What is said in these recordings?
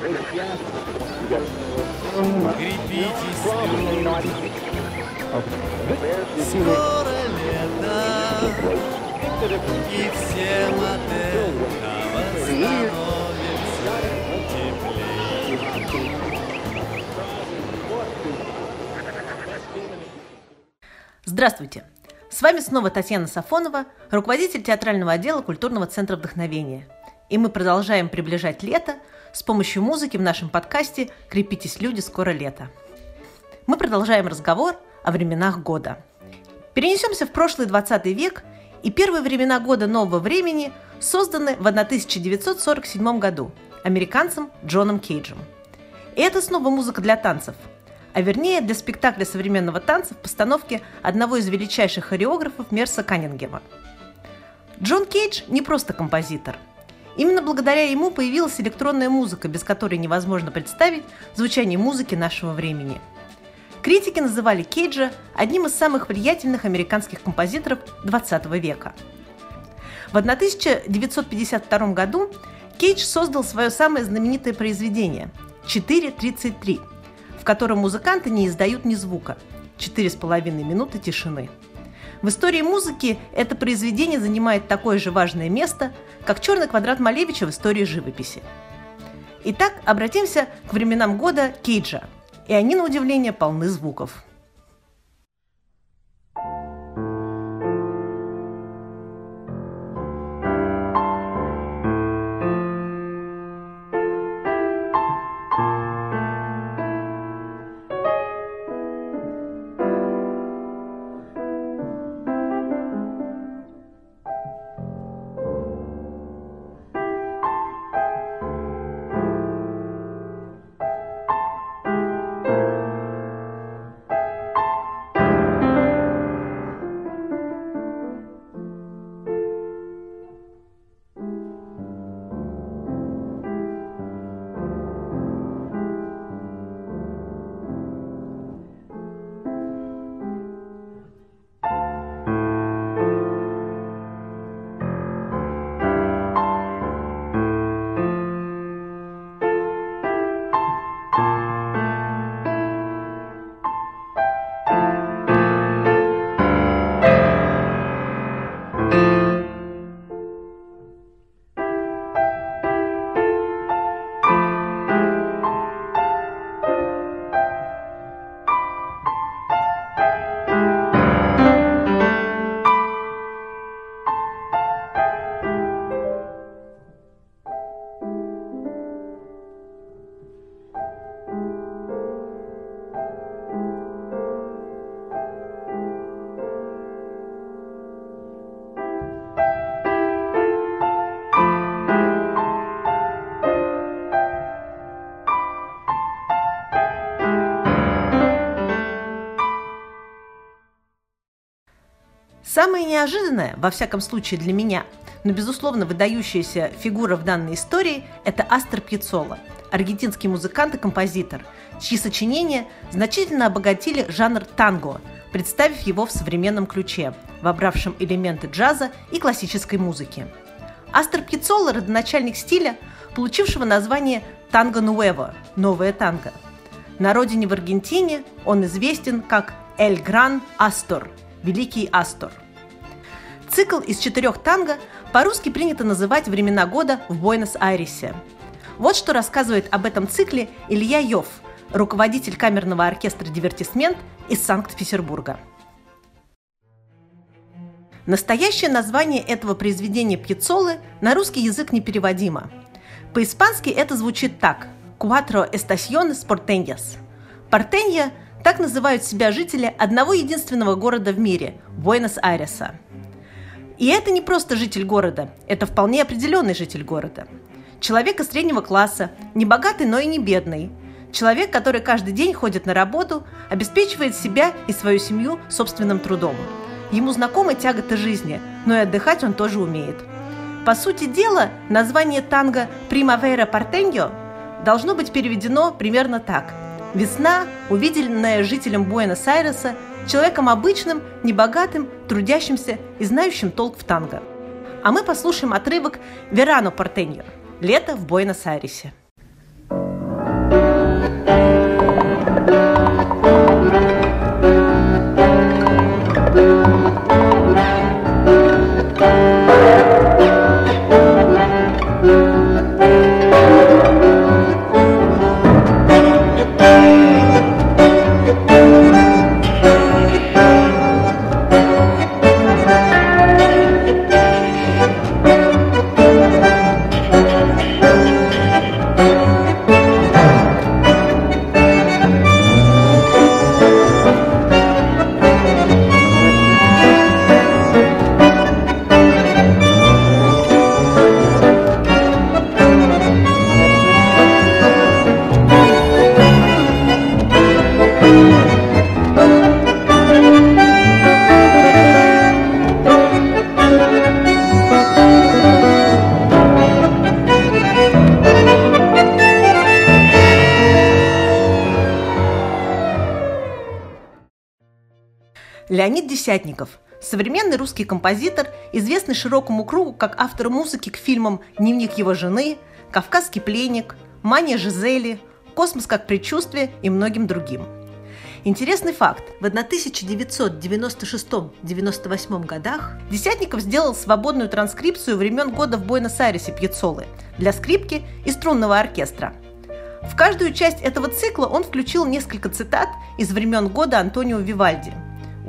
Скоро лето, и всем от этого теплее. Здравствуйте! С вами снова Татьяна Сафонова, руководитель театрального отдела культурного центра вдохновения. И мы продолжаем приближать лето с помощью музыки в нашем подкасте «Крепитесь, люди, скоро лето». Мы продолжаем разговор о временах года. Перенесемся в прошлый 20 век, и первые времена года нового времени созданы в 1947 году американцем Джоном Кейджем. И это снова музыка для танцев, а вернее для спектакля современного танца в постановке одного из величайших хореографов Мерса Каннингема. Джон Кейдж не просто композитор. Именно благодаря ему появилась электронная музыка, без которой невозможно представить звучание музыки нашего времени. Критики называли Кейджа одним из самых влиятельных американских композиторов XX века. В 1952 году Кейдж создал свое самое знаменитое произведение – 4.33, в котором музыканты не издают ни звука. Четыре с половиной минуты тишины. В истории музыки это произведение занимает такое же важное место, как «Черный квадрат Малевича» в истории живописи. Итак, обратимся к временам года Кейджа. И они, на удивление, полны звуков. Самое неожиданное, во всяком случае для меня, но безусловно выдающаяся фигура в данной истории – это Астер Пьяццола, аргентинский музыкант и композитор, чьи сочинения значительно обогатили жанр танго, представив его в современном ключе, вобравшем элементы джаза и классической музыки. Астер Пьяццола – родоначальник стиля, получившего название «танго нуэво» – «новое танго». На родине в Аргентине он известен как «Эль Гран Астор» – «Великий Астор». Цикл из четырех танго по-русски принято называть «Времена года в Буэнос-Айресе». Вот что рассказывает об этом цикле Илья Йов, руководитель камерного оркестра «Дивертисмент» из Санкт-Петербурга. Настоящее название этого произведения Пьяцолы на русский язык непереводимо. По-испански это звучит так – «Cuatro estaciones porteñas». Портенья – так называют себя жители одного единственного города в мире – Буэнос-Айреса – и это не просто житель города, это вполне определенный житель города. Человек из среднего класса, не богатый, но и не бедный. Человек, который каждый день ходит на работу, обеспечивает себя и свою семью собственным трудом. Ему знакомы тяготы жизни, но и отдыхать он тоже умеет. По сути дела, название танго «Примавера Портеньо» должно быть переведено примерно так. Весна, увиденная жителем Буэнос-Айреса, человеком обычным, небогатым, трудящимся и знающим толк в танго. А мы послушаем отрывок «Верано Портеньер» «Лето в Буэнос-Айресе». Леонид Десятников – современный русский композитор, известный широкому кругу как автор музыки к фильмам «Дневник его жены», «Кавказский пленник», «Мания Жизели», «Космос как предчувствие» и многим другим – Интересный факт. В 1996-98 годах Десятников сделал свободную транскрипцию времен года в Буэнос-Айресе Пьецолы для скрипки и струнного оркестра. В каждую часть этого цикла он включил несколько цитат из времен года Антонио Вивальди,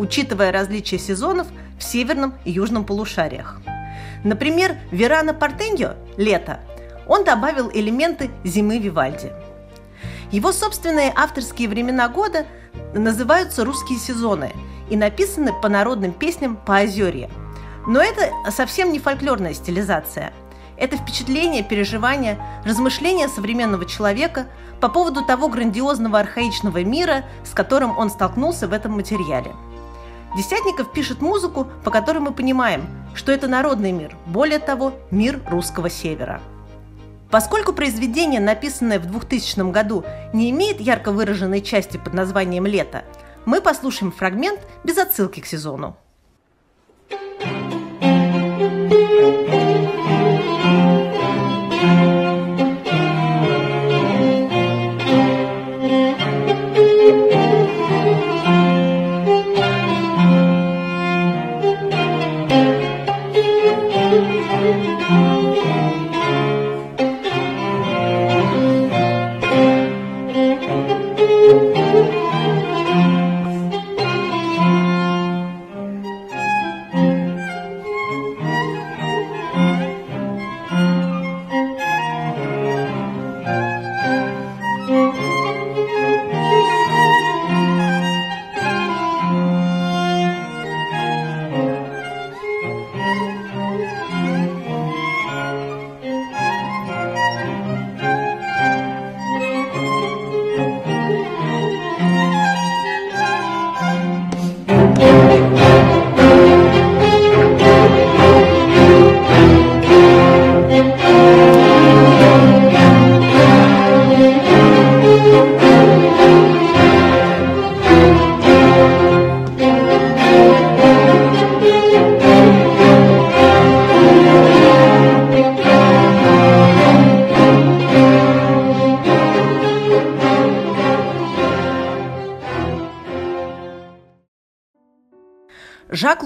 учитывая различия сезонов в северном и южном полушариях. Например, Верана Портеньо «Лето» он добавил элементы зимы Вивальди. Его собственные авторские времена года – называются «Русские сезоны» и написаны по народным песням по Озерье. Но это совсем не фольклорная стилизация. Это впечатление, переживание, размышления современного человека по поводу того грандиозного архаичного мира, с которым он столкнулся в этом материале. Десятников пишет музыку, по которой мы понимаем, что это народный мир, более того, мир русского севера. Поскольку произведение, написанное в 2000 году, не имеет ярко выраженной части под названием «Лето», мы послушаем фрагмент без отсылки к сезону.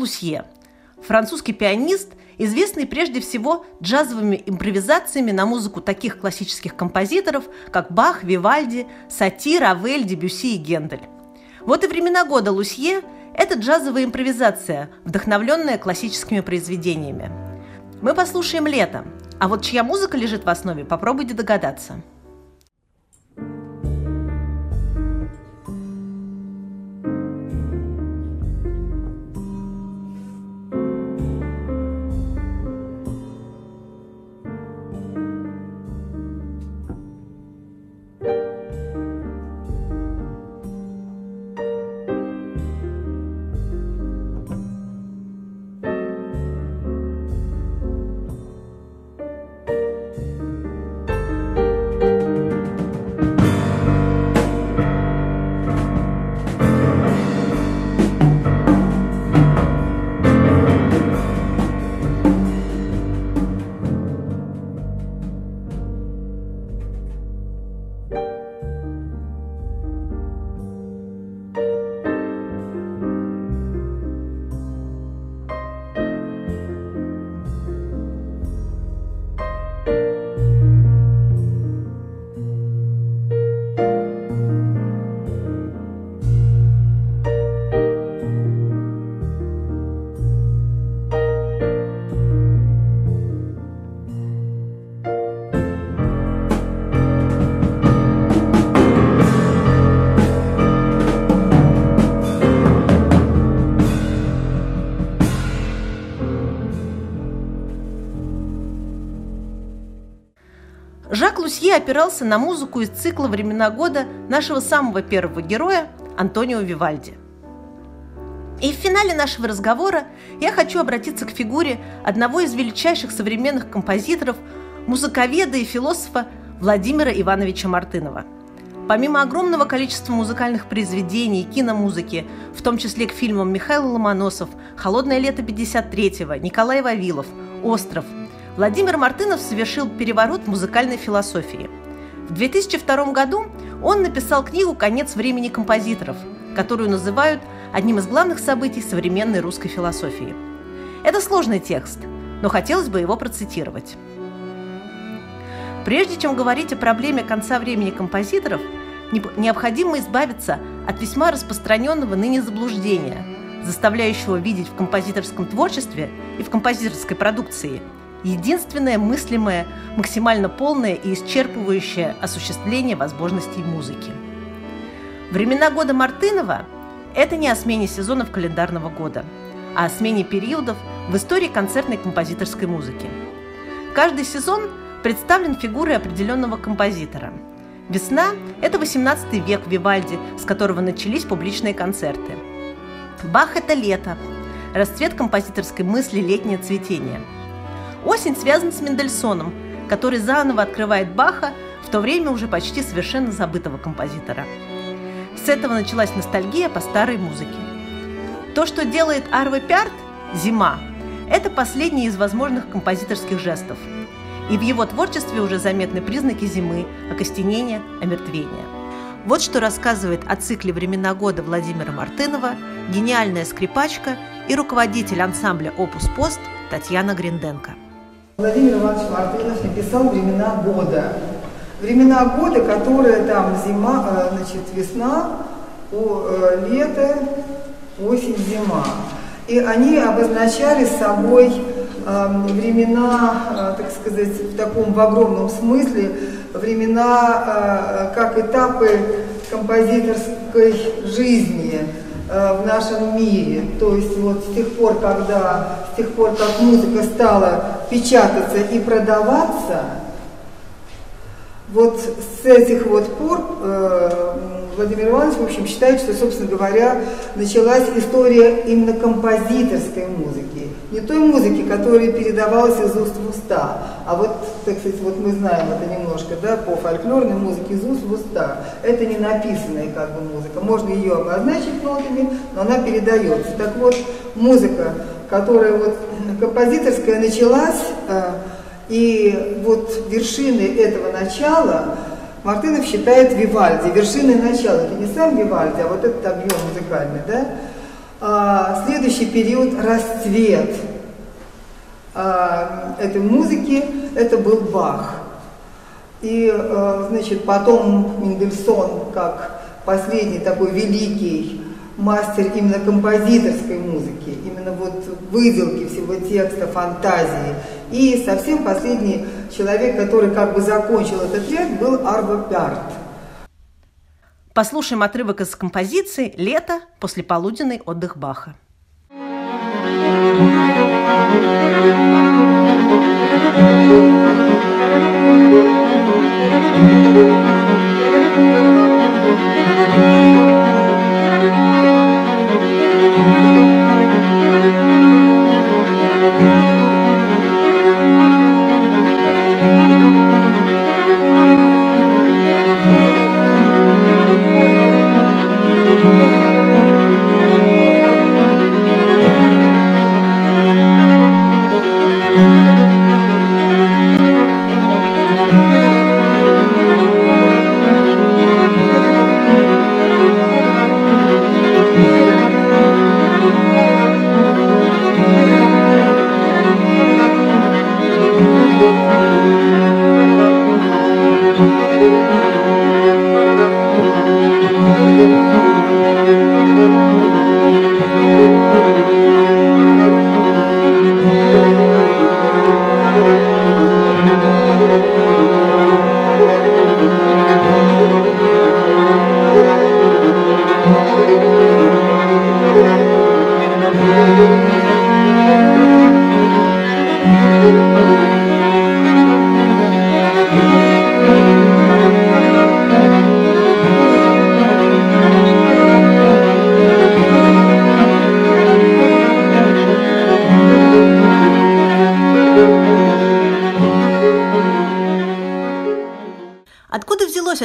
Лусье, французский пианист, известный прежде всего джазовыми импровизациями на музыку таких классических композиторов, как Бах, Вивальди, Сати, Равель, Дебюси и Гендель. Вот и времена года Лусье – это джазовая импровизация, вдохновленная классическими произведениями. Мы послушаем «Лето», а вот чья музыка лежит в основе, попробуйте догадаться – Жак Лусье опирался на музыку из цикла «Времена года» нашего самого первого героя Антонио Вивальди. И в финале нашего разговора я хочу обратиться к фигуре одного из величайших современных композиторов, музыковеда и философа Владимира Ивановича Мартынова. Помимо огромного количества музыкальных произведений и киномузыки, в том числе к фильмам Михаил Ломоносов, «Холодное лето 53-го», Николай Вавилов, «Остров», Владимир Мартынов совершил переворот музыкальной философии. В 2002 году он написал книгу «Конец времени композиторов», которую называют одним из главных событий современной русской философии. Это сложный текст, но хотелось бы его процитировать. Прежде чем говорить о проблеме конца времени композиторов, необходимо избавиться от весьма распространенного ныне заблуждения, заставляющего видеть в композиторском творчестве и в композиторской продукции единственное мыслимое, максимально полное и исчерпывающее осуществление возможностей музыки. Времена года Мартынова – это не о смене сезонов календарного года, а о смене периодов в истории концертной композиторской музыки. Каждый сезон – представлен фигурой определенного композитора. Весна – это 18 век Вивальди, с которого начались публичные концерты. Бах – это лето, расцвет композиторской мысли «Летнее цветение». Осень связан с Мендельсоном, который заново открывает Баха, в то время уже почти совершенно забытого композитора. С этого началась ностальгия по старой музыке. То, что делает Арве Пярт – зима – это последний из возможных композиторских жестов – и в его творчестве уже заметны признаки зимы, окостенения, омертвения. Вот что рассказывает о цикле «Времена года» Владимира Мартынова гениальная скрипачка и руководитель ансамбля «Опус Пост» Татьяна Гринденко. Владимир Иванович Мартынов написал «Времена года». Времена года, которые там зима, э, значит, весна, э, лето, осень, зима. И они обозначали собой Эм, времена, э, так сказать, в таком в огромном смысле, времена как этапы композиторской жизни в нашем мире. То есть вот с тех пор, когда, с тех пор, как музыка стала печататься и продаваться, вот с этих вот пор Владимир Иванович, в общем, считает, что, собственно говоря, началась история именно композиторской музыки. Не той музыки, которая передавалась из уст в уста, а вот, так сказать, вот мы знаем это немножко, да, по фольклорной музыке из уст в уста. Это не написанная как бы музыка. Можно ее обозначить нотами, но она передается. Так вот, музыка, которая вот композиторская началась, э, и вот вершины этого начала Мартынов считает Вивальди вершиной начала. Это не сам Вивальди, а вот этот объем музыкальный. Да? А, следующий период – расцвет а, этой музыки – это был Бах. И, а, значит, потом Мендельсон, как последний такой великий мастер именно композиторской музыки, именно вот выделки всего текста, фантазии – и совсем последний человек, который как бы закончил этот ряд, был Арво Пярт. Послушаем отрывок из композиции «Лето. Послеполуденный отдых Баха».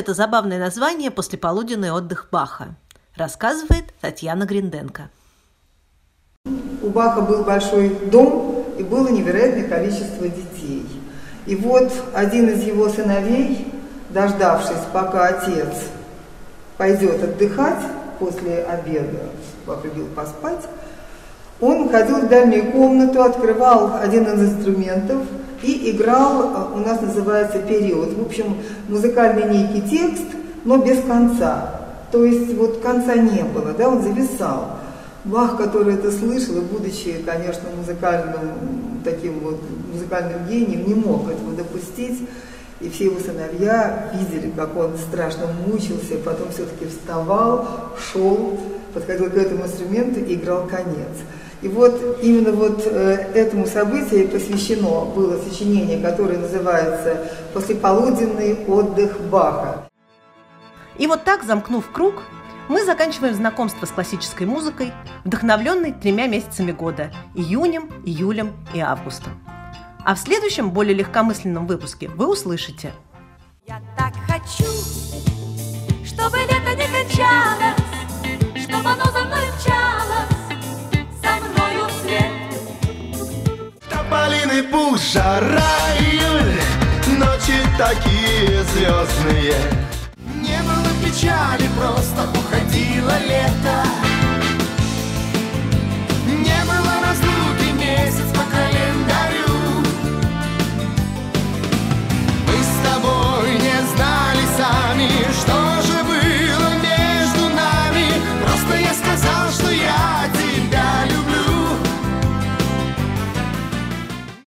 Это забавное название «Послеполуденный отдых Баха», рассказывает Татьяна Гринденко. У Баха был большой дом и было невероятное количество детей. И вот один из его сыновей, дождавшись, пока отец пойдет отдыхать после обеда, любил поспать, он ходил в дальнюю комнату, открывал один из инструментов и играл, э, у нас называется период, в общем, музыкальный некий текст, но без конца. То есть вот конца не было, да, он зависал. Бах, который это слышал, и будучи, конечно, музыкальным, таким вот музыкальным гением, не мог этого допустить. И все его сыновья видели, как он страшно мучился, потом все-таки вставал, шел, подходил к этому инструменту и играл конец. И вот именно вот э, этому событию посвящено было сочинение, которое называется «Послеполуденный отдых Баха». И вот так, замкнув круг, мы заканчиваем знакомство с классической музыкой, вдохновленной тремя месяцами года – июнем, июлем и августом. А в следующем, более легкомысленном выпуске вы услышите. Я так хочу, чтобы лето не кончалось, чтобы оно за мной мчалось, судьбу жара июль Ночи такие звездные. Не было печали, просто уходило лето. Не было разлуки месяц по календарю. Мы с тобой не знали сами, что